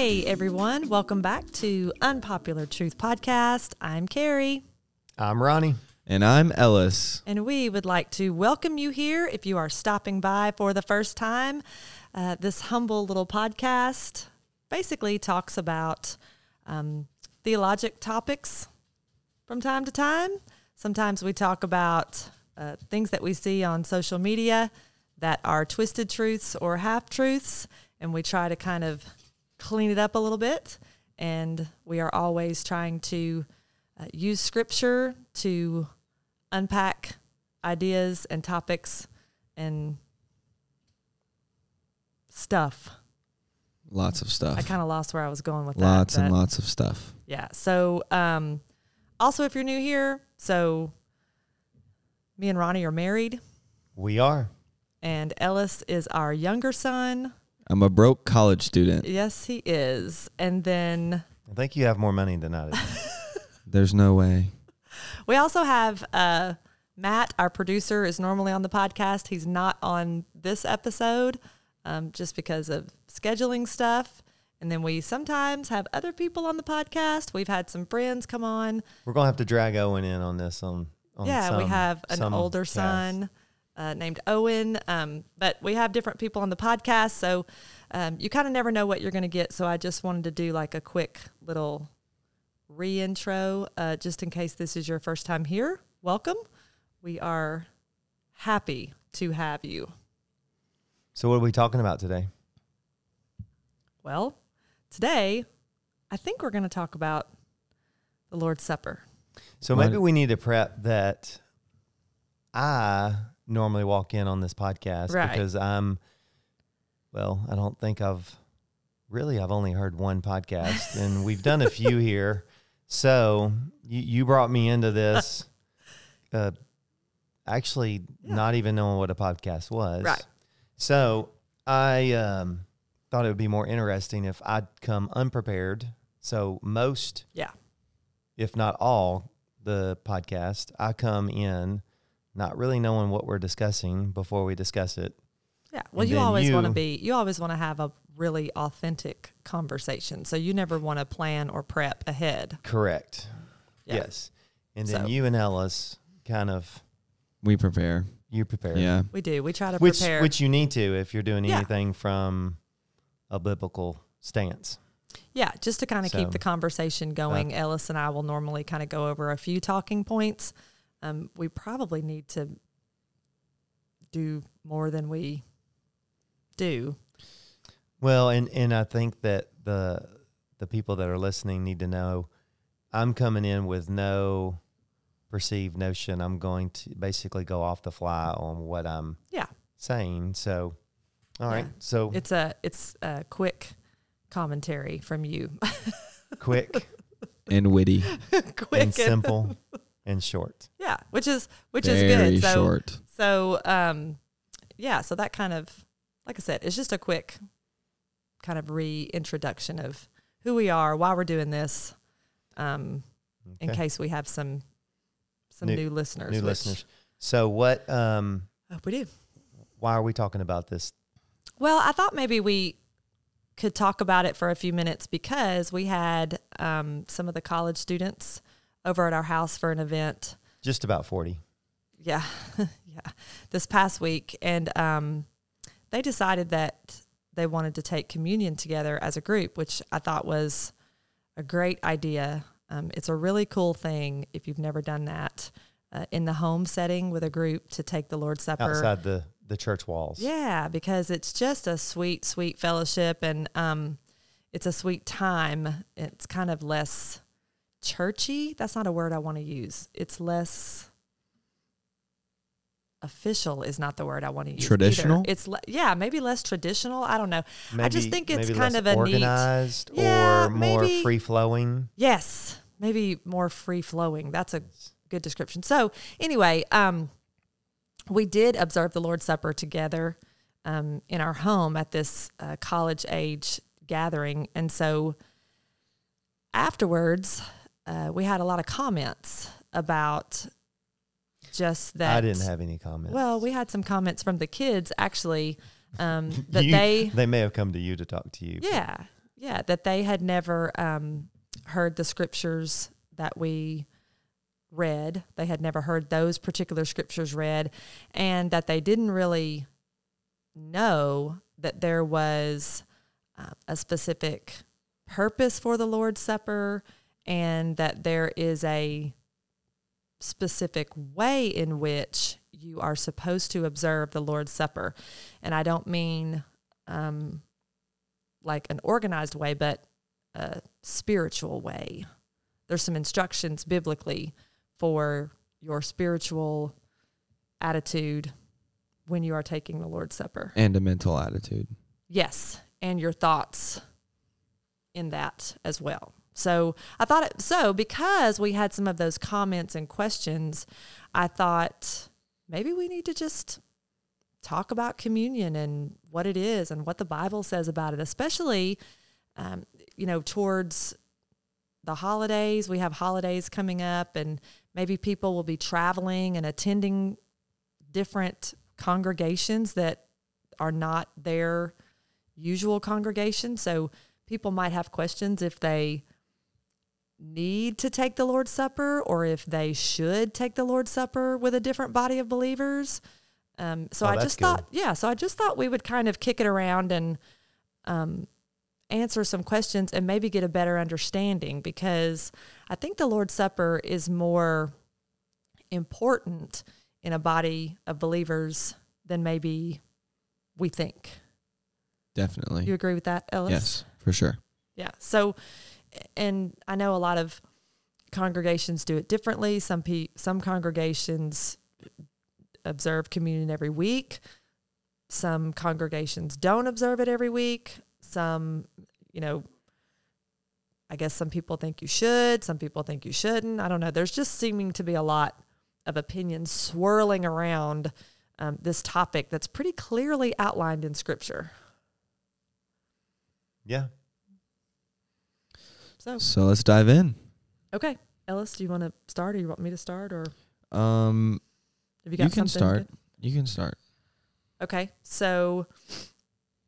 Hey everyone, welcome back to Unpopular Truth Podcast. I'm Carrie, I'm Ronnie. And I'm Ellis. and we would like to welcome you here if you are stopping by for the first time. Uh, this humble little podcast basically talks about um, theologic topics from time to time. Sometimes we talk about uh, things that we see on social media that are twisted truths or half truths, and we try to kind of clean it up a little bit. And we are always trying to uh, use scripture to unpack ideas and topics and stuff. Lots of stuff. I kind of lost where I was going with lots that. Lots and lots of stuff. yeah. So, um, also, if you're new here, so me and Ronnie are married, We are. and Ellis is our younger son. I'm a broke college student. Yes, he is. And then I think you have more money than I do. There's no way. we also have uh, Matt, our producer, is normally on the podcast. He's not on this episode um, just because of scheduling stuff. And then we sometimes have other people on the podcast. We've had some friends come on. We're gonna have to drag Owen in on this. On, on yeah, we have an older cast. son uh, named Owen, um, but we have different people on the podcast, so um, you kind of never know what you're going to get. So I just wanted to do like a quick little re-intro, uh, just in case this is your first time here. Welcome. We are happy to have you. So what are we talking about today? Well, today I think we're going to talk about the Lord's Supper. So maybe we need to prep that I normally walk in on this podcast Right. because I'm well, I don't think I've really I've only heard one podcast and we've done a few here. So you, you brought me into this uh actually Yeah. not even knowing what a podcast was. Right. So I um, thought it would be more interesting if I'd come unprepared. So most Yeah. if not all, the podcast, I come in not really knowing what we're discussing before we discuss it. Yeah. Well, And you always want to be, you always want to have a really authentic conversation. So you never want to plan or prep ahead. Correct. Yeah. Yes. And then So- you and Ellis kind of We prepare. you prepare. Yeah. We do. We try to Which prepare. which you need to if you're doing Yeah. anything from a biblical stance. yeah. Just to kind of keep the conversation going. Ellis and I will normally kind of go over a few talking points. Um, we probably need to do more than we do. Well, and and I think that the the people that are listening need to know I'm coming in with no perceived notion. I'm going to basically go off the fly on what I'm Yeah. saying. So, all right. Yeah. So It's a, it's a quick commentary from you. quick quick And witty. Quick. And simple and short. Yeah. Which is, which Very is good. So, short. So, um, yeah, so that kind of, like I said, it's just a quick kind of reintroduction of who we are, why we're doing this, um, in case we have some some New- new, listeners. New which listeners. So what um I hope we do. why are we talking about this? Well, I thought maybe we could talk about it for a few minutes because we had um, some of the college students over at our house for an event Just about 40. yeah yeah this past week and um, they decided that they wanted to take communion together as a group which i thought was a great idea um, it's a really cool thing if you've never done that uh, in the home setting with a group to take the lord's supper outside the the church walls. yeah, because it's just a sweet, sweet fellowship and um it's a sweet time. It's kind of less churchy. That's not a word I want to use. It's less official is not the word I want to use. either. Traditional? It's le- yeah, maybe less traditional. I don't know. I just think it's kind of a neat- organized Yeah, or more free flowing. Yes, maybe more free flowing. That's a good description. So anyway, um, we did observe the Lord's Supper together um, in our home at this uh, college age gathering, and so afterwards, uh, we had a lot of comments about just that. I didn't have any comments. Well, we had some comments from the kids actually um, that You- they they may have come to you to talk to you. yeah. yeah, that they had never um, heard the scriptures that we read. They had never heard those particular scriptures read, and that they didn't really know that there was uh, a specific purpose for the Lord's Supper and that there is a specific way in which you are supposed to observe the Lord's Supper. And I don't mean um, like an organized way, but a spiritual way. There's some instructions biblically for your spiritual attitude when you are taking the Lord's Supper. And a mental attitude. Yes, and your thoughts in that as well. So I thought it, so because we had some of those comments and questions, I thought maybe we need to just talk about communion and what it is and what the Bible says about it, especially, um, you know, towards the holidays. We have holidays coming up, and maybe people will be traveling and attending different congregations that are not their usual congregation. So people might have questions if they need to take the Lord's Supper or if they should take the Lord's Supper with a different body of believers. Um, so Oh, I just good. thought, yeah, so I just thought we would kind of kick it around and um, answer some questions and maybe get a better understanding because I think the Lord's Supper is more important in a body of believers than maybe we think. Definitely. You agree with that, Ellis? yes, for sure. Yeah. So, and I know a lot of congregations do it differently. Some pe- some congregations observe communion every week. Some congregations don't observe it every week. Some, you know, I guess some people think you should. Some people think you shouldn't. I don't know. There's just seeming to be a lot of opinions swirling around um, this topic that's pretty clearly outlined in Scripture. Yeah. So, So let's dive in. okay, Ellis, do you want to start, or you want me to start, or Um, have you got you can something start. good? You can start. Okay, so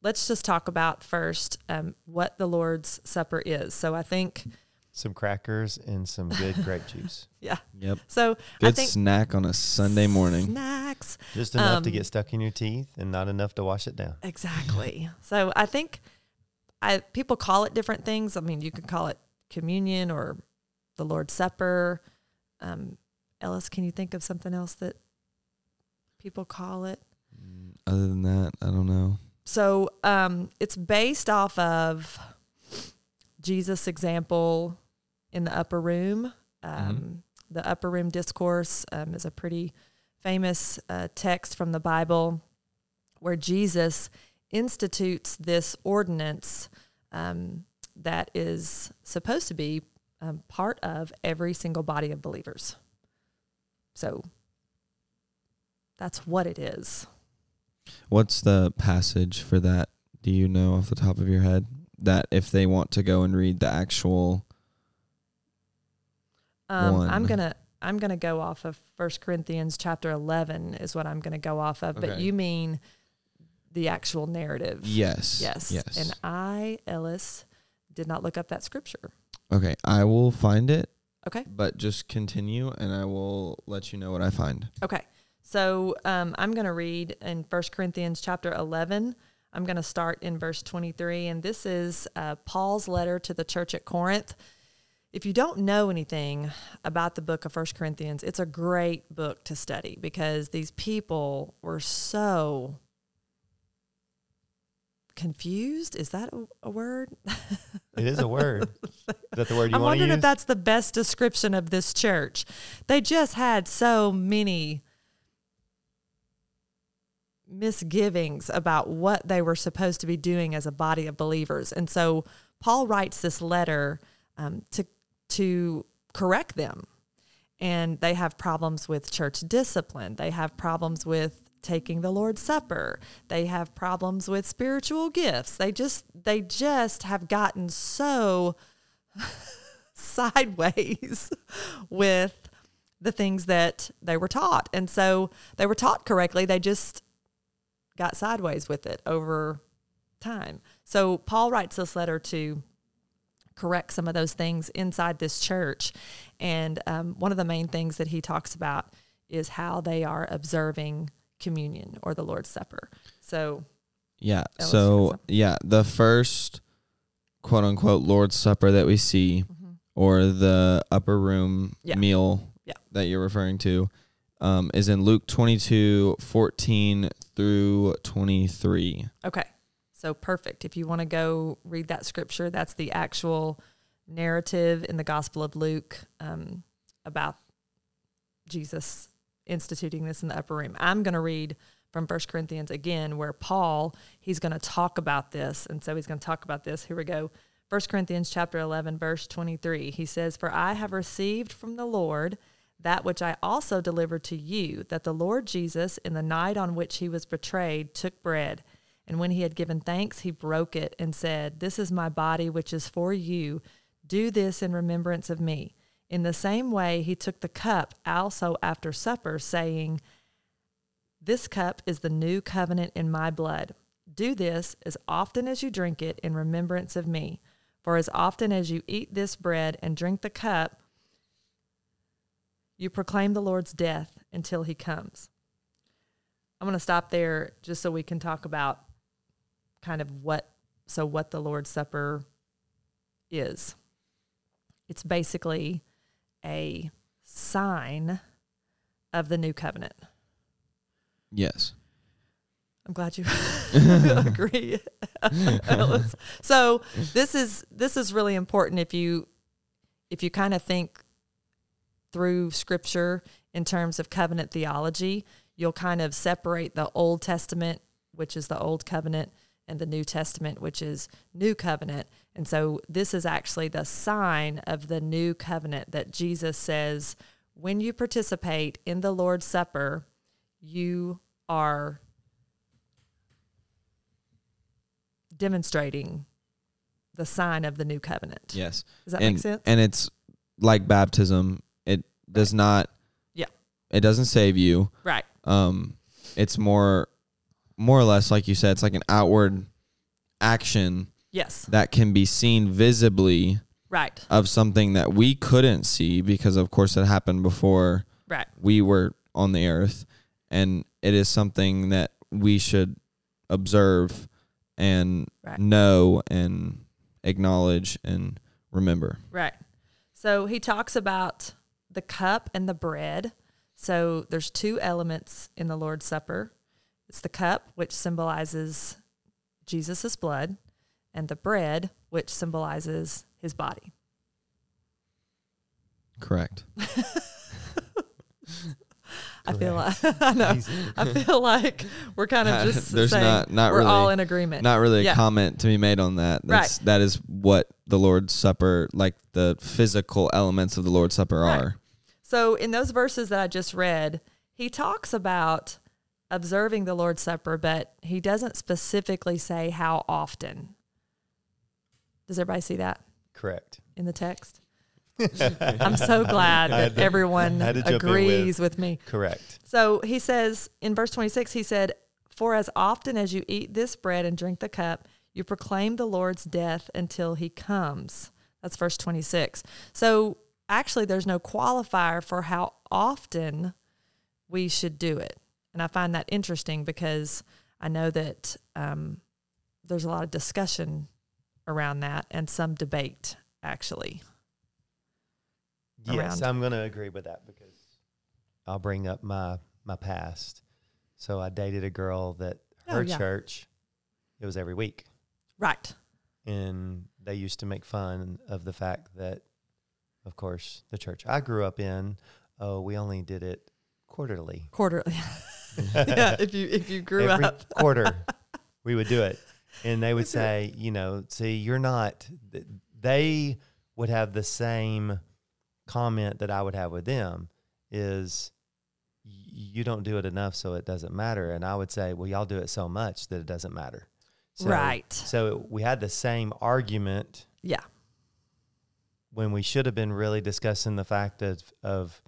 let's just talk about first um, what the Lord's Supper is. So I think, Some crackers and some good grape juice. yeah. Yep. So I Good think snack on a Sunday morning. snacks. Just enough to Um, get stuck in your teeth and not enough to wash it down. Exactly. so I think I people call it different things. I mean, you could call it communion or the Lord's Supper. Um, Ellis, can you think of something else that people call it? Mm, Other than that, I don't know. So um, it's based off of Jesus' example in the upper room. Um, The upper room discourse um, is a pretty famous uh, text from the Bible where Jesus institutes this ordinance um, that is supposed to be um, part of every single body of believers. So that's what it is. What's the passage for that? Do you know off the top of your head? That if they want to go and read the actual Um, I'm gonna I'm gonna go off of First Corinthians chapter eleven is what I'm gonna go off of. But you mean the actual narrative? Yes. Yes. Yes. And I, Ellis, did not look up that scripture. okay, I will find it, Okay. but just continue and I will let you know what I find. Okay. So um, I'm going to read in First Corinthians chapter 11. I'm going to start in verse 23. And this is uh, Paul's letter to the church at Corinth. If you don't know anything about the book of First Corinthians, it's a great book to study because these people were so confused. Is that a, a word? It is a word. is that the word you I'm want to wondering if that's the best description of this church. They just had so many misgivings about what they were supposed to be doing as a body of believers. And so Paul writes this letter um, to to correct them. And they have problems with church discipline. They have problems with taking the Lord's Supper. They have problems with spiritual gifts. They just they just have gotten so sideways with the things that they were taught. And so they were taught correctly. They just got sideways with it over time. So Paul writes this letter to correct some of those things inside this church. And um, one of the main things that he talks about is how they are observing communion or the Lord's Supper. So, Yeah. Ellis, you had so yeah, the first quote unquote Lord's Supper that we see, or the upper room Yeah. meal Yeah. that you're referring to, um, is in Luke 22, 14 through 23. okay. So perfect. If you want to go read that scripture, that's the actual narrative in the Gospel of Luke um, about Jesus instituting this in the upper room. I'm going to read from 1 Corinthians again, where Paul, he's going to talk about this. And so he's going to talk about this. Here we go. 1 Corinthians chapter 11, verse 23. He says, For I have received from the Lord that which I also delivered to you, that the Lord Jesus, in the night on which he was betrayed, took bread. And when he had given thanks, he broke it and said, This is my body, which is for you. Do this in remembrance of me. In the same way, he took the cup also after supper, saying, This cup is the new covenant in my blood. Do this as often as you drink it in remembrance of me. For as often as you eat this bread and drink the cup, you proclaim the Lord's death until he comes. I'm going to stop there just so we can talk about kind of what so what the Lord's Supper is. It's basically a sign of the new covenant. Yes. I'm glad you agree. So this is this is really important if you if you kind of think through scripture in terms of covenant theology, you'll kind of separate the Old Testament, which is the old covenant, and the New Testament, which is new covenant. And so this is actually the sign of the new covenant that Jesus says when you participate in the Lord's Supper, you are demonstrating the sign of the new covenant. Yes. Does that and, make sense? And it's like baptism. It does not. Yeah. It doesn't save you. right. Um, it's more, more or less like you said. It's like an outward action Yes. that can be seen visibly Right. of something that we couldn't see because, of course, it happened before Right. we were on the earth, and it is something that we should observe and Right. know and acknowledge and remember. Right. So he talks about the cup and the bread. So there's two elements in the Lord's Supper. It's the cup, which symbolizes Jesus' blood, and the bread, which symbolizes his body. Correct. I feel like I know. I feel like we're kind of just There's saying not- not we're all really- in agreement. Not really a Yeah. comment to be made on that. That's that is what the Lord's Supper, like the physical elements of the Lord's Supper Right. are. So in those verses that I just read, he talks about observing the Lord's Supper, but he doesn't specifically say how often. Does everybody see that Correct. in the text? I'm so glad that to- everyone I had to jump in agrees with me. Correct. So he says in verse 26, he said, For as often as you eat this bread and drink the cup, you proclaim the Lord's death until he comes. That's verse 26. So actually, there's no qualifier for how often we should do it. And I find that interesting because I know that um, there's a lot of discussion around that and some debate, actually. Yes, around. I'm going to agree with that because I'll bring up my my past. So I dated a girl that Oh, her yeah. church it was every week, Right. and they used to make fun of the fact that, of course, the church I grew up in, oh, we only did it quarterly. Quarterly. yeah, if you if you grew every up. quarter we would do it and they would say you know see you're not they would have the same comment that i would have with them is you don't do it enough so it doesn't matter and i would say well y'all do it so much that it doesn't matter so, right. so we had the same argument Yeah. when we should have been really discussing the fact of of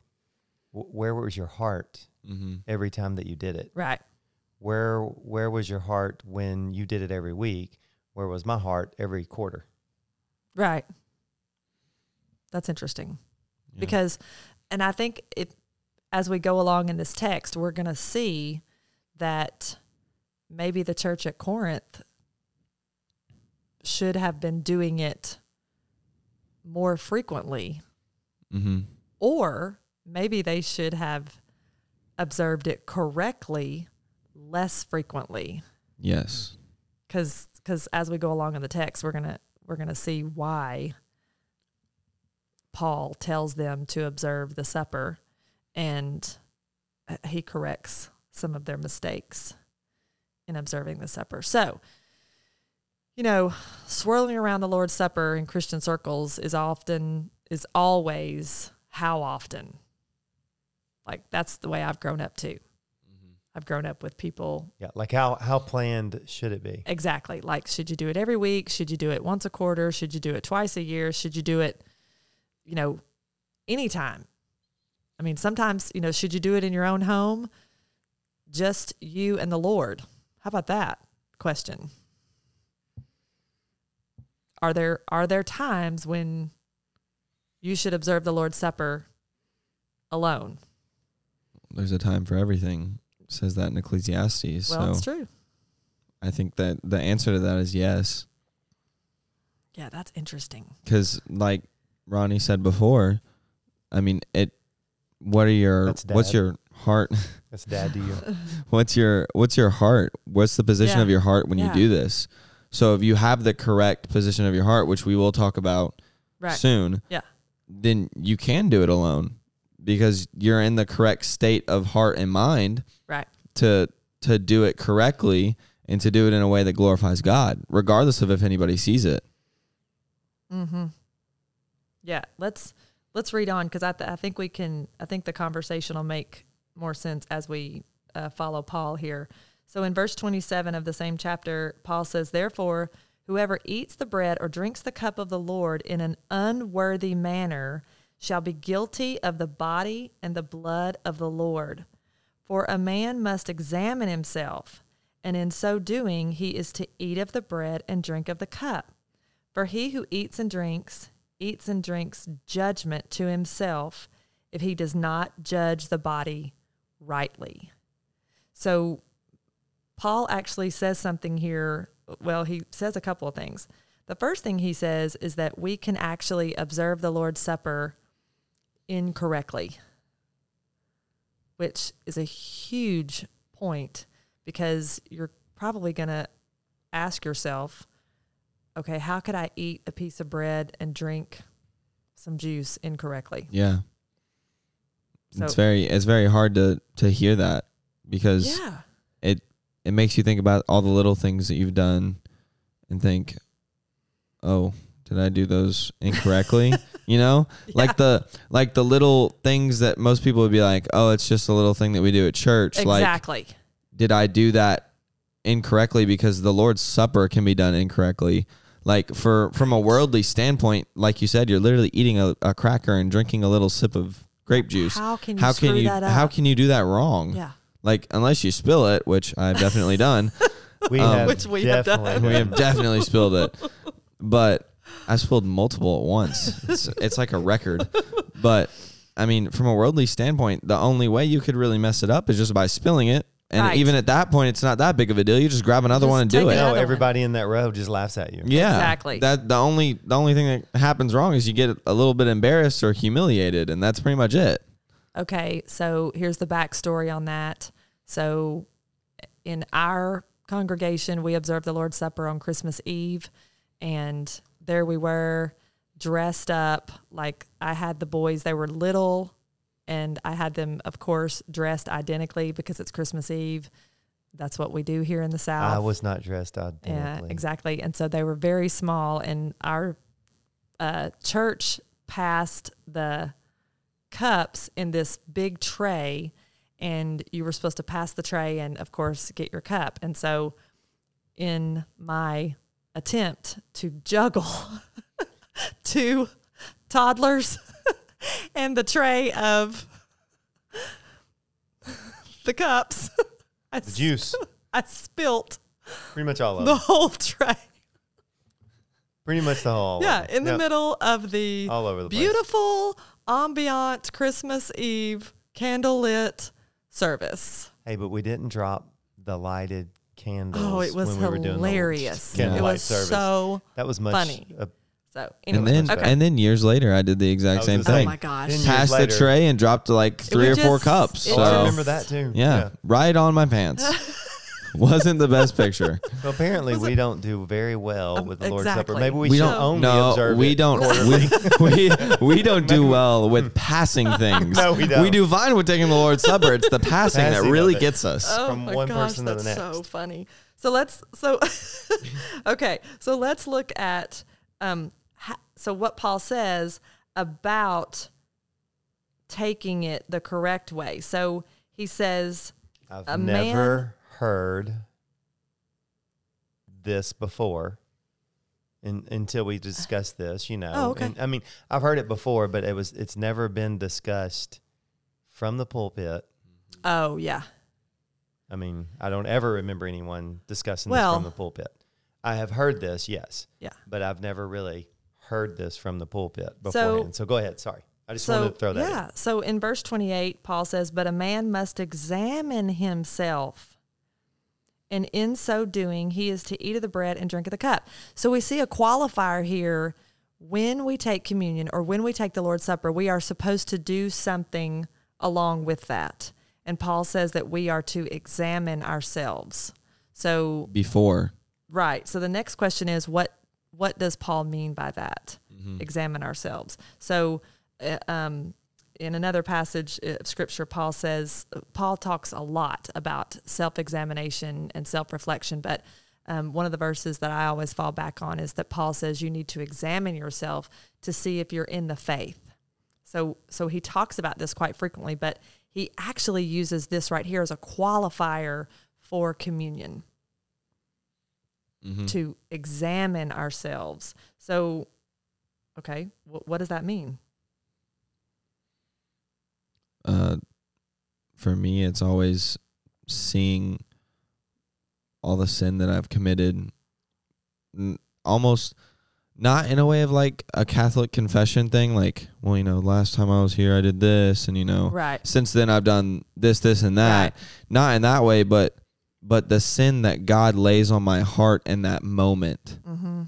where was your heart Mm-hmm. every time that you did it Right. where where was your heart when you did it every week Where was my heart every quarter? Right. That's interesting. Yeah. Because and I think it as we go along in this text, we're going to see that maybe the church at Corinth should have been doing it more frequently Mm-hmm. or maybe they should have observed it correctly less frequently. Yes. because because as we go along in the text we're gonna we're gonna see why paul tells them to observe the supper and uh, he corrects some of their mistakes in observing the supper. So you know swirling around the lord's supper in christian circles is often is always how often like that's the way i've grown up too mm-hmm. i've grown up with people Yeah, like how how planned should it be? Exactly. Like, should you do it every week? Should you do it once a quarter? Should you do it twice a year? Should you do it, you know, anytime? I mean, sometimes, you know, should you do it in your own home? Just you and the Lord. How about that question? Are there are there times when you should observe the Lord's Supper alone? There's a time for everything. It says that in Ecclesiastes. Well, it's so true. I think that the answer to that is yes. Yeah, that's interesting. Because, like Ronnie said before, I mean, it. What are your what's your heart? That's dad to you. what's your what's your heart? What's the position Yeah. of your heart when Yeah. you do this? So if you have the correct position of your heart, which we will talk about Right. soon, Yeah. then you can do it alone because you're in the correct state of heart and mind Right. to to do it correctly and to do it in a way that glorifies God, regardless of if anybody sees it. Mm-hmm. Yeah, let's let's read on because I th- I think we can I think the conversation will make more sense as we uh, follow Paul here. So in verse twenty seven of the same chapter, Paul says, "Therefore, whoever eats the bread or drinks the cup of the Lord in an unworthy manner shall be guilty of the body and the blood of the Lord. For a man must examine himself, and in so doing, he is to eat of the bread and drink of the cup." For he who eats and drinks, eats and drinks judgment to himself if he does not judge the body rightly. So, Paul actually says something here. Well, he says a couple of things. The first thing he says is that we can actually observe the Lord's Supper incorrectly, which is a huge point because you're probably going to ask yourself, okay, how could I eat a piece of bread and drink some juice incorrectly? Yeah. So- it's very it's very hard to to hear that because Yeah. it it makes you think about all the little things that you've done and think, "Oh, did I do those incorrectly?" you know? Like the like the little things that most people would be like, "Oh, it's just a little thing that we do at church." Like Exactly. did I do that incorrectly because the Lord's Supper can be done incorrectly. Like for from a worldly standpoint, like you said, you're literally eating a, a cracker and drinking a little sip of grape juice. How can you how screw can you that up? how can you do that wrong? yeah. Like unless you spill it, which I've definitely done. We Um, have Which we have done. definitely we have definitely spilled it. But I spilled multiple at once. It's it's like a record. But I mean, from a worldly standpoint, the only way you could really mess it up is just by spilling it. And Right. even at that point, it's not that big of a deal. You just grab another Just one and take do it. another No, one. everybody in that row just laughs at you. Yeah, Exactly. That the only the only thing that happens wrong is you get a little bit embarrassed or humiliated, and that's pretty much it. Okay, so here's the backstory on that. So, in our congregation, we observe the Lord's Supper on Christmas Eve, and there we were dressed up like I had the boys, they were little, and I had them, of course, dressed identically because it's Christmas Eve. That's what we do here in the South. I was not dressed Yeah, identically. exactly. And so they were very small, and our uh, church passed the cups in this big tray, and you were supposed to pass the tray and, of course, get your cup. And so, in my attempt to juggle two toddlers and the tray of the cups, I, The juice, I spilt pretty much all of the it. whole tray Pretty much the whole. yeah, in the Yep. middle of the All over the place. beautiful ambient Christmas Eve candlelit service. Hey, but we didn't drop the lighted candles. Oh, it was when we were doing the hilarious. Yeah. It was service. so that was much funny. uh, so. and then okay. and then years later, I did the exact same thing. oh my gosh. Ten years Passed the tray and dropped like three or would four cups. So Oh, I remember that too. yeah, right on my pants. Wasn't the best picture. Well, apparently we don't do very well Um, with the Lord's Supper. exactly. Maybe we, We should don't- only no, observe we it don't. quarterly. We, we we don't do well with passing things. No, we don't. We do fine with taking the Lord's Supper. It's the passing, Passing that of really it. gets us. Oh from my one gosh, person to the that's so next. funny. So let's so okay. So let's look at um. Ha, so what Paul says about taking it the correct way. So he says, I've A man- never heard this before. In, until we discussed this, you know. Oh, okay. And, I mean, I've heard it before, but it was it's never been discussed from the pulpit. "Oh yeah, I mean, I don't ever remember anyone discussing Well- this from the pulpit. I have heard this, yes, yeah." but I've never really heard this from the pulpit So- beforehand. So, go ahead. Sorry, I just wanted to throw that. in. yeah. So in verse 28, Paul says, But a man must examine himself. And in so doing, he is to eat of the bread and drink of the cup. So we see a qualifier here. When we take communion or when we take the Lord's Supper, we are supposed to do something along with that. And Paul says that we are to examine ourselves. So Before, Right. So the next question is what what does Paul mean by that? Examine ourselves. So uh, um, in another passage of scripture Paul says Paul talks a lot about self-examination and self-reflection, but um, one of the verses that I always fall back on is that Paul says you need to examine yourself to see if you're in the faith. So so he talks about this quite frequently, but he actually uses this right here as a qualifier for communion Mhm. to examine ourselves. So, okay, wh- what does that mean? Uh, for me, it's always seeing all the sin that I've committed, n- almost not in a way of like a Catholic confession thing, like, well, you know, last time I was here, I did this, and you know, Right. since then I've done this, this, and that. Right. Not in that way, but but the sin that God lays on my heart in that moment Mm-hmm.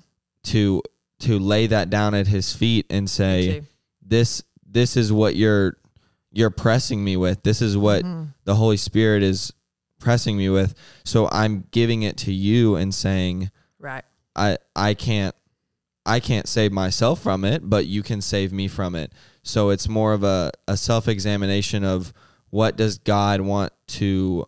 to to lay that down at His feet and say, this this is what you're you're pressing me with. This is what Mm-hmm. the Holy Spirit is pressing me with. So I'm giving it to you and saying, Right. I I can't I can't save myself from it, but you can save me from it. So it's more of a, a self examination of what does God want to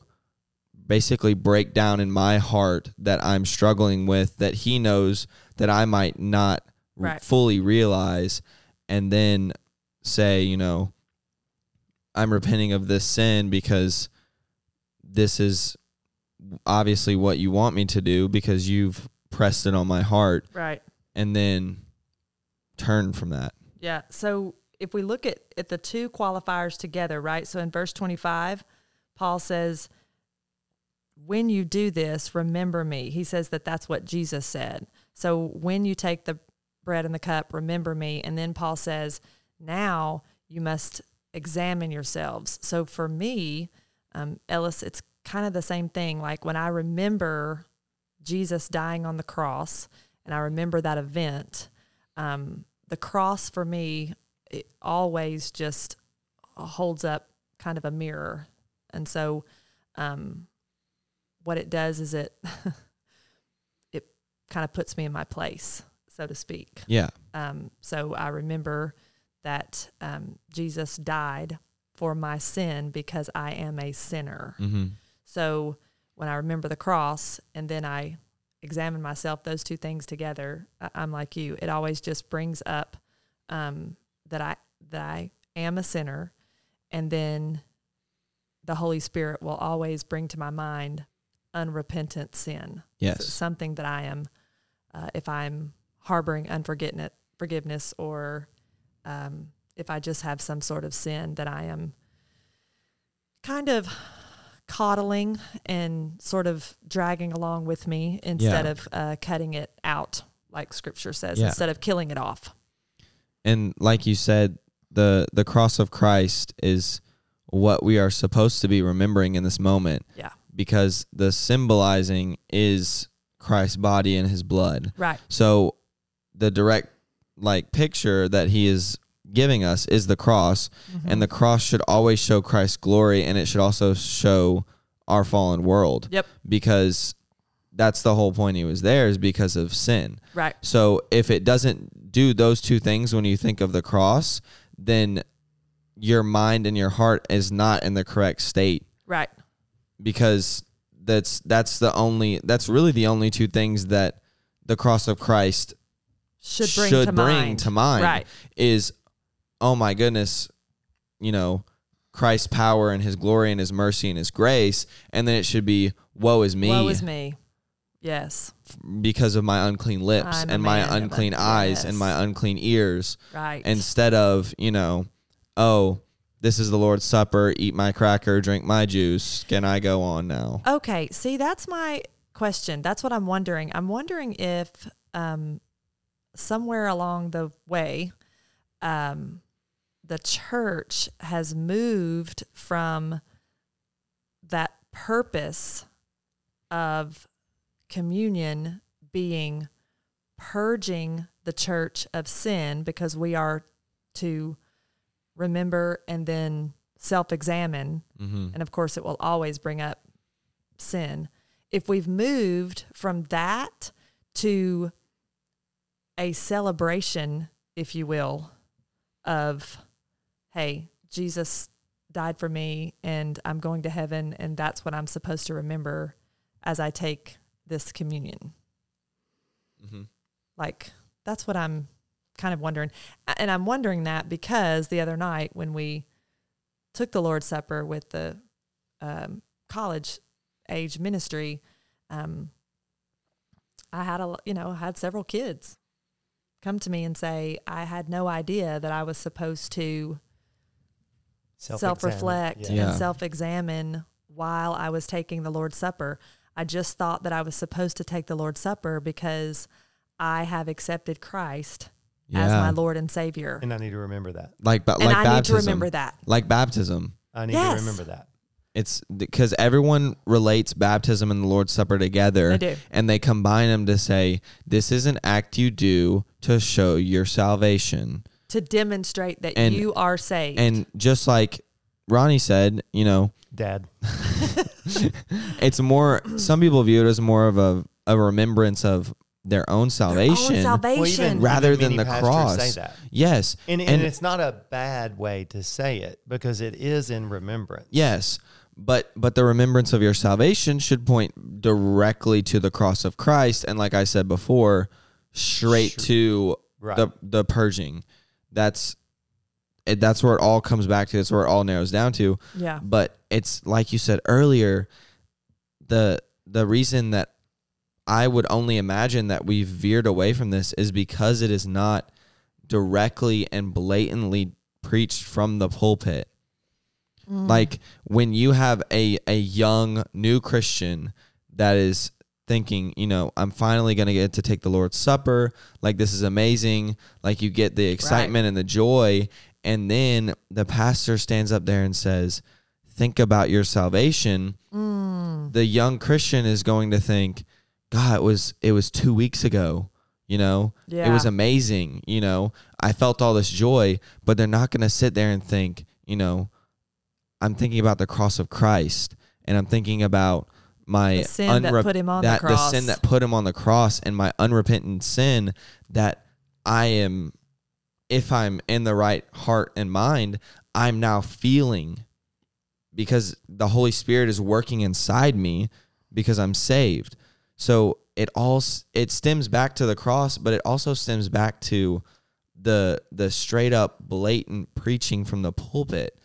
basically break down in my heart that I'm struggling with that he knows that I might not Right. fully realize and then say, you know, I'm repenting of this sin because this is obviously what you want me to do because you've pressed it on my heart Right. and then turn from that. Yeah. So if we look at, at the two qualifiers together, right? So in verse 25, Paul says, when you do this, remember me. He says that that's what Jesus said. So when you take the bread and the cup, remember me. And then Paul says, now you must examine yourselves. So for me, um, Ellis, it's kind of the same thing. Like when I remember Jesus dying on the cross and I remember that event, um, the cross for me, it always just holds up kind of a mirror. And so, um, what it does is it it kind of puts me in my place, so to speak. Yeah. Um, so I remember that um, Jesus died for my sin because I am a sinner. Mm-hmm. So when I remember the cross and then I examine myself, those two things together, I'm like you. It always just brings up um, that I that I am a sinner, and then the Holy Spirit will always bring to my mind unrepentant sin. Yes. So something that I am, uh, if I'm harboring unforgiveness, forgiveness, or um, if I just have some sort of sin that I am kind of coddling and sort of dragging along with me instead Yeah. of uh, cutting it out like Scripture says, Yeah. instead of killing it off. and like you said, the the cross of Christ is what we are supposed to be remembering in this moment Yeah. because the symbolizing is Christ's body and his blood. Right. So the direct like picture that he is giving us is the cross Mm-hmm. and the cross should always show Christ's glory and it should also show our fallen world Yep. because that's the whole point he was there is because of sin. Right. So if it doesn't do those two things when you think of the cross, then your mind and your heart is not in the correct state Right. because that's that's the only that's really the only two things that the cross of Christ Should bring should to bring mind. to mind Right. is oh my goodness, you know, Christ's power and his glory and his mercy and his grace and then it should be woe is me Woe is me. Yes. because of my unclean lips I'm and my unclean un- eyes and my unclean ears Right. instead of you know oh this is the lord's supper eat my cracker drink my juice can i go on now Okay, see, that's my question. That's what I'm wondering. I'm wondering if um, somewhere along the way, um, the church has moved from that purpose of communion being purging the church of sin because we are to remember and then self examine mm-hmm. and of course it will always bring up sin if we've moved from that to a celebration if you will of hey jesus died for me and i'm going to heaven and that's what i'm supposed to remember as i take this communion. Mm-hmm. like that's what i'm kind of wondering. And i'm wondering that because the other night when we took the lord's supper with the um, college age ministry um, i had a you know I had several kids come to me and say i had no idea that i was supposed to self reflect Yeah. Yeah. and self examine while I was taking the Lord's Supper. I just thought that I was supposed to take the Lord's Supper because I have accepted Christ as my Lord and Savior. And I need to remember that. like ba- And like I baptism need to remember that. like baptism I need Yes. to remember that. It's because everyone relates baptism and the lord's supper together They do. and they combine them to say this is an act you do to show your salvation To demonstrate that And- you are saved. and just like ronnie said you know Dad. it's more some people view it as more of a, a remembrance of their own Their own salvation salvation. Rather even than the cross. Say that. yes And, and, And- it's not a bad way to say it because it is in remembrance. yes but but the remembrance of your salvation should point directly to the cross of christ and like i said before straight Sure. to Right. the the purging that's it, that's where it all comes back to that's where it all narrows down to yeah. but it's like you said earlier the the reason that i would only imagine that we've veered away from this is because it is not directly and blatantly preached from the pulpit Mm. like when you have a a young new christian that is thinking you know i'm finally going to get to take the lord's supper. Like this is amazing. Like you get the excitement and the joy and then the pastor stands up there and says think about your salvation. Mm. the young christian is going to think god it was it was 2 weeks ago you know? Yeah. it was amazing you know? I felt all this joy. But they're not going to sit there and think you know i'm thinking about the cross of christ and i'm thinking about my The sin that put him on that the cross. sin that put him on the cross and my unrepentant sin that i am if i'm in the right heart and mind i'm now feeling because the holy spirit is working inside me because i'm saved so it all it stems back to the cross but it also stems back to the the straight up blatant preaching from the pulpit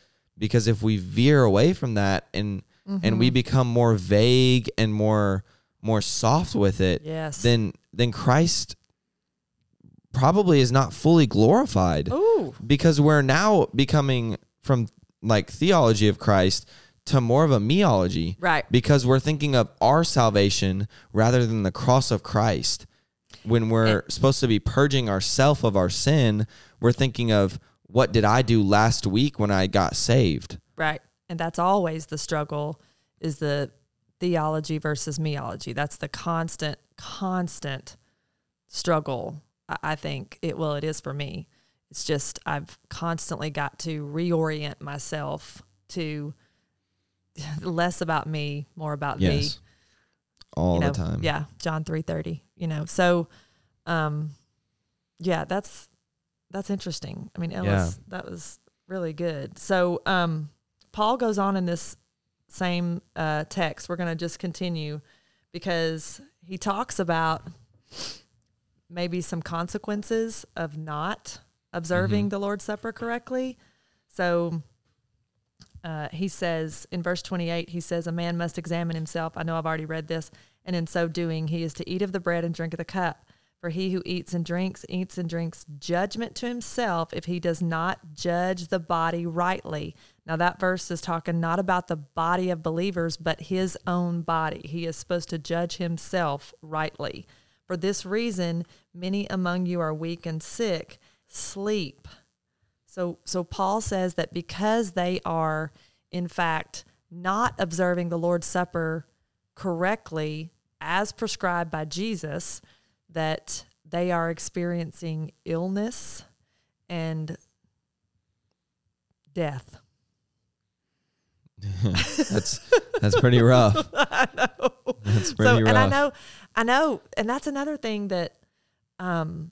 because if we veer away from that and and we mm-hmm. become more vague and more more soft with it Yes. then then Christ probably is not fully glorified Ooh. because we're now becoming from like theology of Christ to more of a meology Right. because we're thinking of our salvation rather than the cross of Christ when we're supposed to be purging ourself of our sin, we're thinking of what did I do last week when I got saved? Right. And that's always the struggle is the theology versus meology. That's the constant, constant struggle. I think it, well, it is for me. It's just I've constantly got to reorient myself to less about me, more about Yes. All you know, the time. Yeah, John three thirty. You know, so, um, yeah, that's that's interesting. I mean, Ellis, Yeah. that was really good. So, um, Paul goes on in this same uh, text. We're going to just continue because he talks about maybe some consequences of not observing the Lord's Supper correctly. So uh, he says in verse 28, he says, A man must examine himself. I know I've already read this. And in so doing, he is to eat of the bread and drink of the cup. For he who eats and drinks, eats and drinks judgment to himself if he does not judge the body rightly. Now, that verse is talking not about the body of believers, but his own body. He is supposed to judge himself rightly. For this reason, many among you are weak and sick. Sleep. So so Paul says that because they are in fact not observing the Lord's Supper correctly as prescribed by Jesus that they are experiencing illness and death. that's that's pretty rough. I know. That's pretty so, rough. and I know, I know, and that's another thing that, um,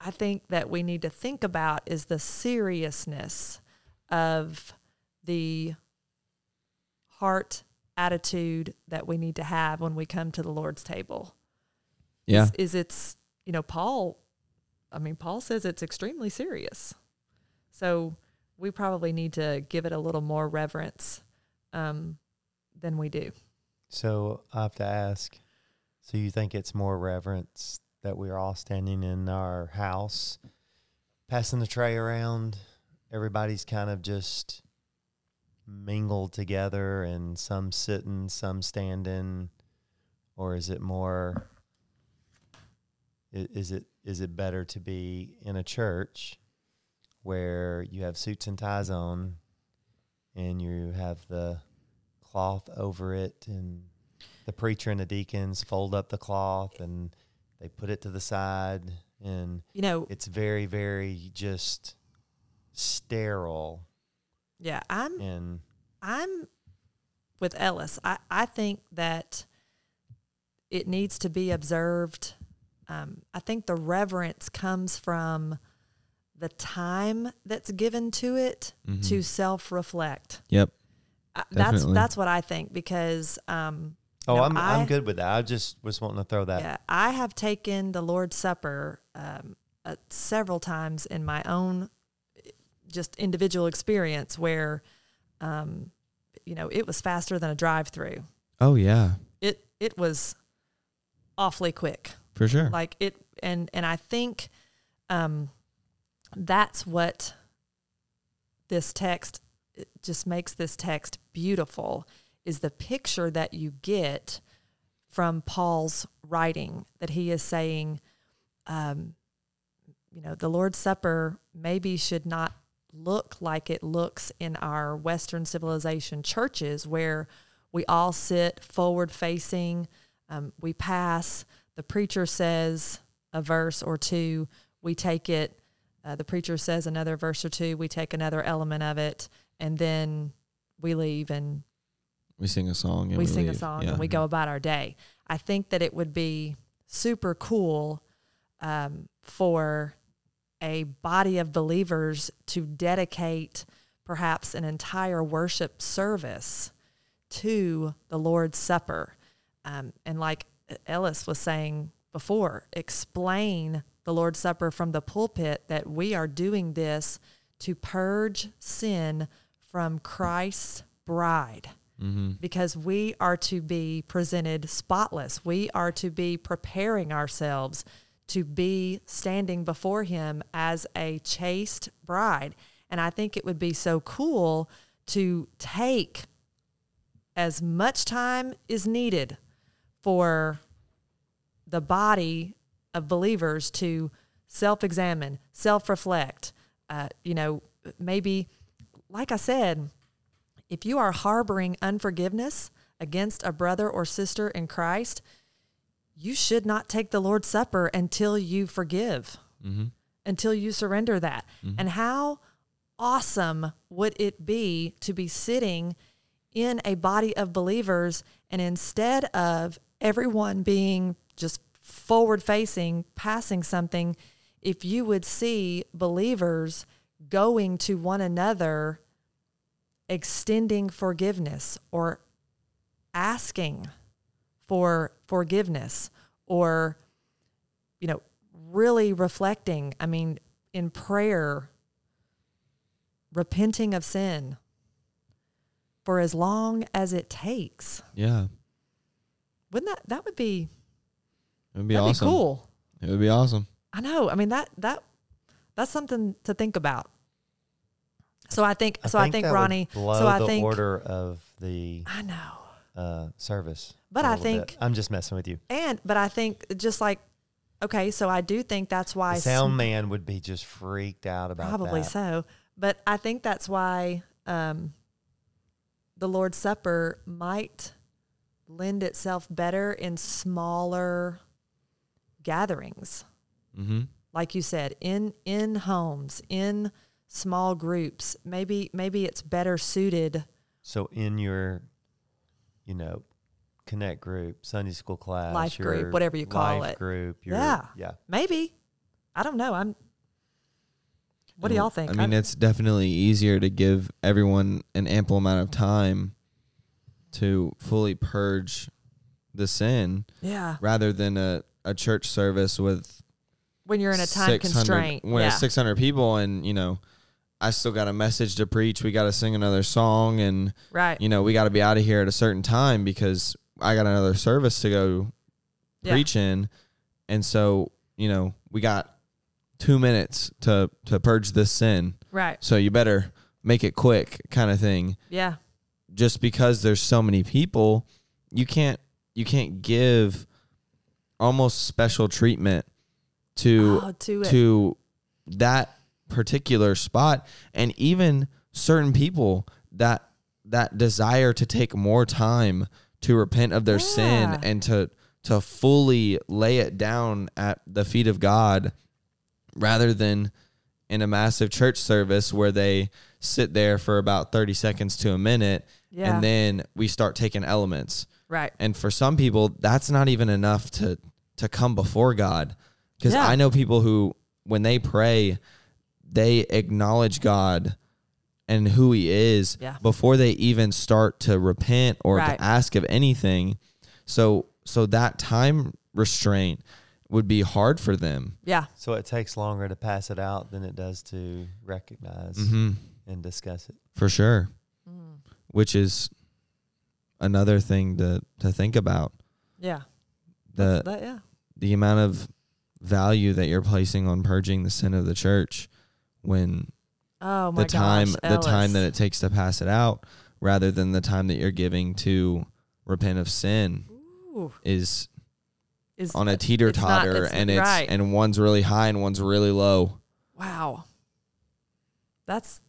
I think that we need to think about is the seriousness of the heart attitude that we need to have when we come to the Lord's table. Yeah. Is, is it's you know Paul, I mean Paul says it's extremely serious, so we probably need to give it a little more reverence um, than we do. So I have to ask. So you think it's more reverence that we're all standing in our house, passing the tray around? Everybody's kind of just mingled together, and some sitting, some standing, or is it more? Is it is it better to be in a church where you have suits and ties on, and you have the cloth over it and the preacher and the deacons fold up the cloth and they put it to the side and You know, it's very very just sterile yeah, I'm and I'm with Ellis. I, I think that it needs to be observed. Um, I think the reverence comes from the time that's given to it Mhm. to self reflect. Yep. That's Definitely. that's what I think because um, oh No, I'm I- I'm good with that I just was wanting to throw that yeah, I have taken the Lord's Supper um, uh, several times in my own just individual experience where, um, you know, it was faster than a drive through. Oh yeah, It it was awfully quick. For sure. Like it, and and I think um, that's what this text just makes this text beautiful is the picture that you get from Paul's writing that he is saying, um, you know, the Lord's Supper maybe should not look like it looks in our Western civilization churches where we all sit forward facing, um, we pass, the preacher says a verse or two, we take it, uh, the preacher says another verse or two, we take another element of it, and then we leave and we sing a song. And we, we, sing a song Yeah. and we go about our day. I think that it would be super cool um, for a body of believers to dedicate perhaps an entire worship service to the Lord's Supper. Um, and like Ellis was saying before, explain the Lord's Supper from the pulpit that we are doing this to purge sin from Christ's bride Mm-hmm. because we are to be presented spotless. We are to be preparing ourselves to be standing before Him as a chaste bride. And I think it would be so cool to take as much time is needed for the body of believers to self examine, self reflect. Uh, you know, maybe, like I said, if you are harboring unforgiveness against a brother or sister in Christ, you should not take the Lord's Supper until you forgive, Mm-hmm. until you surrender that. And how awesome would it be to be sitting in a body of believers and instead of everyone being just forward facing, passing something, if you would see believers going to one another, extending forgiveness or asking for forgiveness or, you know, really reflecting. I mean, in prayer, repenting of sin for as long as it takes. Yeah. Wouldn't that that would be It would be that'd awesome. be cool. It would be awesome. I know. I mean that that that's something to think about. So I think so I think that would Ronnie blow so I the think order of the I know. uh, service. But I little bit. think- I'm just messing with you. And but I think just like okay, so I do think that's why The sm- sound man would be just freaked out about Probably that. so. But I think that's why um, the Lord's Supper might lend itself better in smaller gatherings. Mm-hmm. Like you said, in in homes, in small groups. Maybe maybe it's better suited. So in your, you know, connect group, Sunday school class, Life your group, whatever you call life it. group, your, Yeah. yeah. Maybe. I don't know. I'm What do y'all think? I mean, I'm- it's definitely easier to give everyone an ample amount of time to fully purge the sin yeah. rather than a, a church service with When you're in a time constraint. When yeah. it's 600 people and, you know, I still got a message to preach. We got to sing another song and, right. you know, we got to be out of here at a certain time because I got another service to go Yeah. preach in. And so, you know, we got two minutes to, to purge this sin. Right. So you better make it quick kind of thing. Yeah. Just because there's so many people, you can't you can't give almost special treatment to oh, to to that particular spot. And even certain people that that desire to take more time to repent of their sin and to to fully lay it down at the feet of God rather than in a massive church service where they sit there for about 30 seconds to a minute yeah. and then we start taking elements right. and for some people, that's not even enough to to come before God. Because Yeah. I know people who, when they pray, they acknowledge God and who He is Yeah. before they even start to repent or Right. to ask of anything. So so that time restraint would be hard for them. Yeah. So it takes longer to pass it out than it does to recognize hmm and discuss it. For sure. Which is another thing to to think about. Yeah. The that, yeah. the amount of value that you're placing on purging the sin of the church when Oh my the time gosh, the time that it takes to pass it out rather than the time that you're giving to repent of sin Ooh, is is on a teeter totter and it's right. and one's really high and one's really low. wow. That's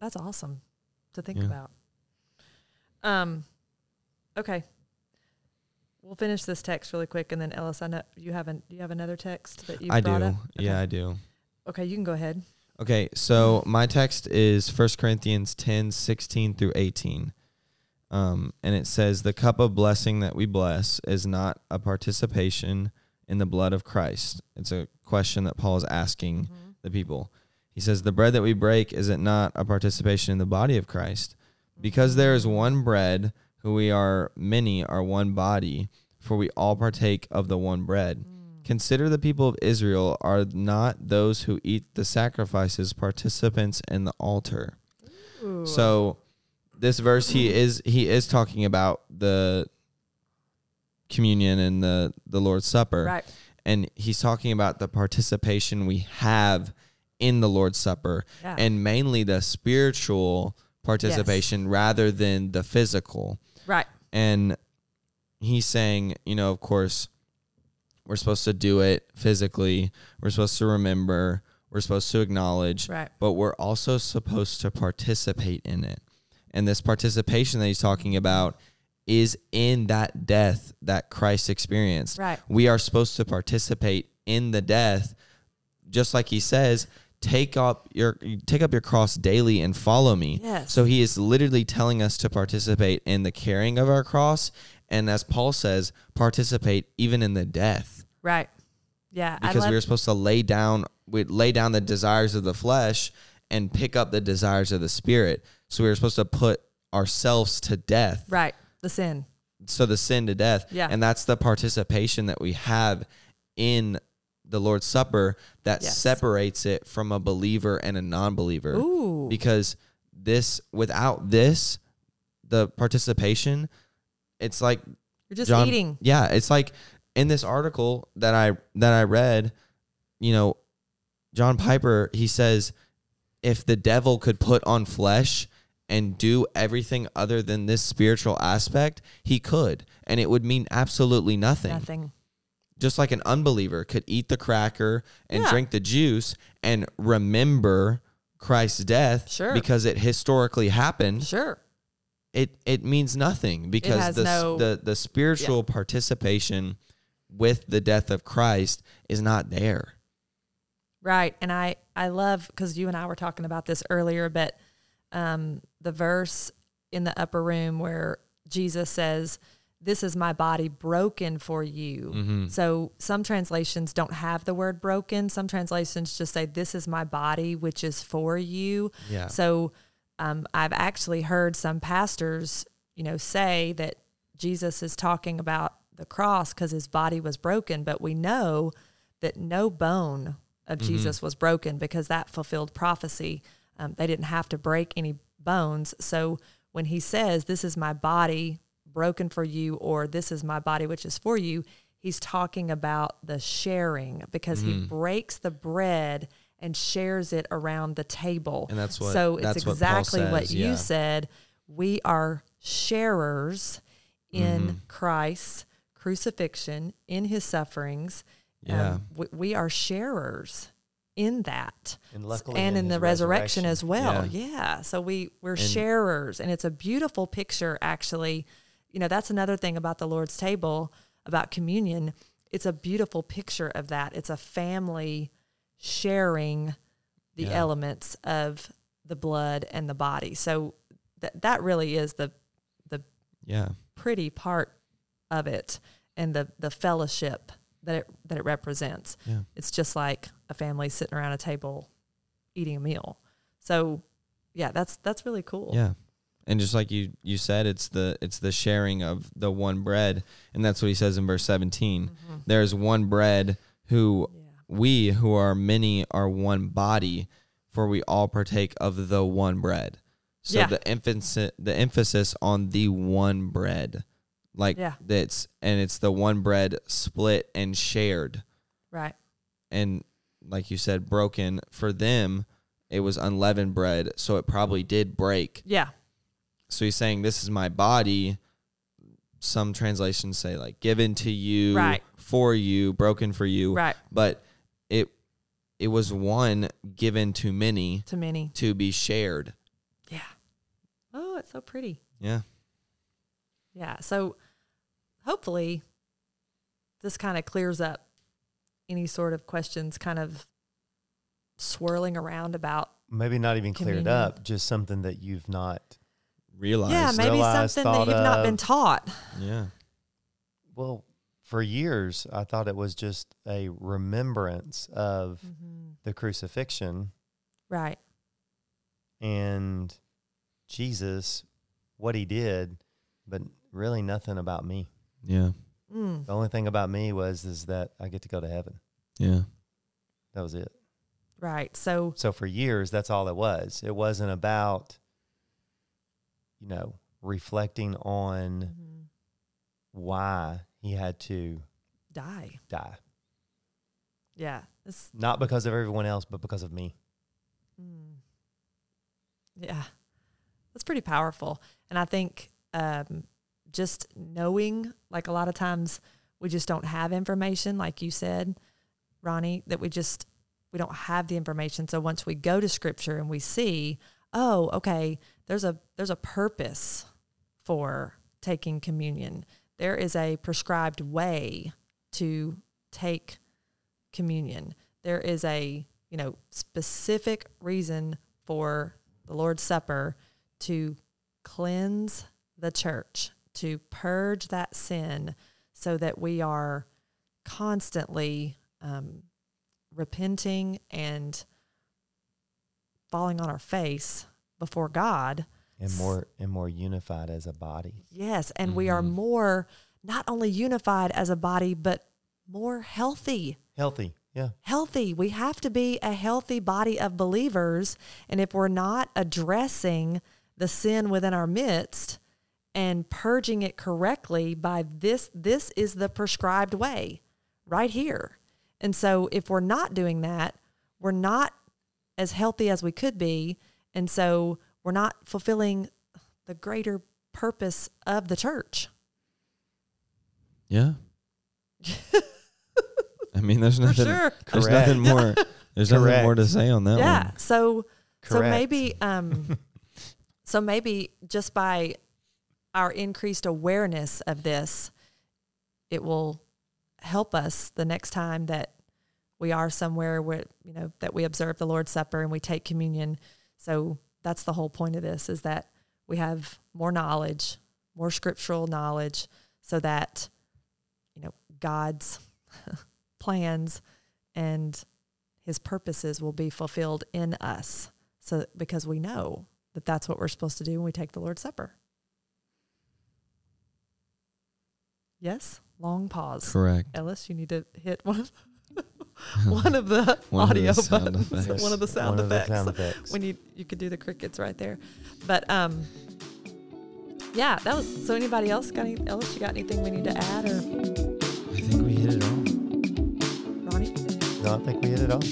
that's awesome to think Yeah. about. Um okay. We'll finish this text really quick and then Ellis, I know you haven't you have another text that you I do. up? Yeah, I do. Okay, you can go ahead. Okay, so my text is 1 Corinthians 10, 16 through 18. Um, and it says, The cup of blessing that we bless is not a participation in the blood of Christ. It's a question that Paul is asking Mm-hmm. the people. He says, The bread that we break, is it not a participation in the body of Christ? Because there is one bread, who we are many are one body, for we all partake of the one bread. Mm. Consider the people of Israel are not those who eat the sacrifices participants in the altar. Ooh. So this verse he is he is talking about the communion and the the Lord's Supper right. and he's talking about the participation we have in the Lord's Supper Yeah. and mainly the spiritual participation rather than the physical right. and he's saying, you know, of course, We're supposed to do it physically. We're supposed to remember. We're supposed to acknowledge. Right. But we're also supposed to participate in it. And this participation that he's talking about is in that death that Christ experienced. Right. We are supposed to participate in the death, just like he says, take up your take up your cross daily and follow me. Yes. So he is literally telling us to participate in the carrying of our cross, and as Paul says, participate even in the death, Right. Yeah. Because love, we are supposed to lay down we lay down the desires of the flesh and pick up the desires of the spirit. So we are supposed to put ourselves to death right. The sin. so the sin to death. Yeah. And that's the participation that we have in the Lord's Supper that Yes. separates it from a believer and a non-believer. Ooh. Because this without this, the participation, it's like You're just John, eating. Yeah, it's like in this article that I that I read, you know, John Piper, he says if the devil could put on flesh and do everything other than this spiritual aspect, he could, and it would mean absolutely nothing. Nothing. Just like an unbeliever could eat the cracker and Yeah. drink the juice and remember Christ's death Sure. because it historically happened Sure. it it means nothing because the, no- the the spiritual participation with the death of Christ is not there. Right. And I, I love, because you and I were talking about this earlier, but um, the verse in the upper room where Jesus says, This is my body broken for you. Mm-hmm. So some translations don't have the word broken. Some translations just say, This is my body, which is for you. Yeah. So um, I've actually heard some pastors, you know, say that Jesus is talking about the cross because his body was broken, but we know that no bone of Jesus was broken because that fulfilled prophecy. Um, they didn't have to break any bones. So when he says, This is my body broken for you, or This is my body which is for you, he's talking about the sharing because he breaks the bread and shares it around the table. And that's what- so it's what exactly what says, you yeah. said. We are sharers in Mm-hmm. Christ's crucifixion, in his sufferings. Yeah. Um, we, we are sharers in that. And and in in, the resurrection, resurrection. as well. Yeah. Yeah. So we we're And- sharers and it's a beautiful picture actually. You know, that's another thing about the Lord's table, about communion. It's a beautiful picture of that. It's a family sharing the Yeah. elements of the blood and the body. So that that really is the the Yeah. pretty part of it and the the fellowship that it that it represents. Yeah. It's just like a family sitting around a table eating a meal. So yeah, that's that's really cool. Yeah. And just like you you said it's the it's the sharing of the one bread and that's what he says in verse 17. Mm-hmm. There is one bread who Yeah. we who are many are one body for we all partake of the one bread. So Yeah. the emphasis the emphasis on the one bread. Like Yeah. that's and it's the one bread split and shared Right. and like you said broken for them it was unleavened bread so it probably did break Yeah. So he's saying this is my body some translations say like given to you Right. for you broken for you Right. but it it was one given to many To many. to be shared Yeah. Oh, it's so pretty. yeah Yeah. So hopefully this kind of clears up any sort of questions kind of swirling around about Maybe not even cleared up, just something that you've not. Realize yeah maybe realized, something that you've not been taught yeah Well, for years, I thought it was just a remembrance of the crucifixion right and Jesus, what he did, but really nothing about me. yeah mm. The only thing about me was is that I get to go to heaven. yeah That was it. right so So for years, that's all it was. It wasn't about, you know, reflecting on mhm, why he had to die die. yeah it's Not because of everyone else, but because of me. Mm. Yeah, that's pretty powerful. And I think um, just knowing, like a lot of times we just don't have information, like you said, Ronnie, that we just we don't have the information. So once we go to scripture and we see, oh, okay, there's a there's a purpose for taking communion. There is a prescribed way to take communion. There is a, you know, specific reason for the Lord's Supper to cleanse the church, to purge that sin so that we are constantly um, repenting and falling on our face before God. and more and more unified as a body. Yes, and we are Mhm. more not only unified as a body, but more healthy. Healthy. Yeah. Healthy. We have to be a healthy body of believers. And if we're not addressing the sin within our midst and purging it correctly by this, this is the prescribed way right here. And so if we're not doing that, we're not as healthy as we could be. And so we're not fulfilling the greater purpose of the church. Yeah. I mean, there's nothing. sure. There's Correct. nothing more. There's nothing more to say on that yeah. one. So so maybe um so maybe just by our increased awareness of this, it will help us the next time that we are somewhere where you know that we observe the Lord's Supper and we take communion. So that's the whole point of this is that we have more knowledge, more scriptural knowledge so that you know God's plans and his purposes will be fulfilled in us. So because we know that that's what we're supposed to do when we take the Lord's Supper. Yes, long pause. Correct. Ellis, you need to hit one of one of the One of the audio buttons, effects. one of the sound One of the effects. sound effects. When you you could do the crickets right there, but um, yeah, that was. So anybody else got any? Ellis, you got anything we need to add or I think we hit it all. Ronnie? no, I think we hit it all.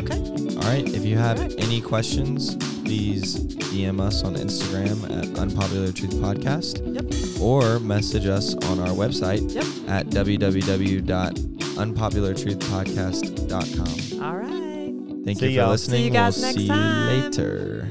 Okay. All right. If you have Alright. any questions, please DM us on Instagram at Unpopular Truth Podcast Yep. or message us on our website Yep. at www.unpopulartruthpodcast.com. All right. Thank See you for y'all. listening. See you guys we'll next see time. you later.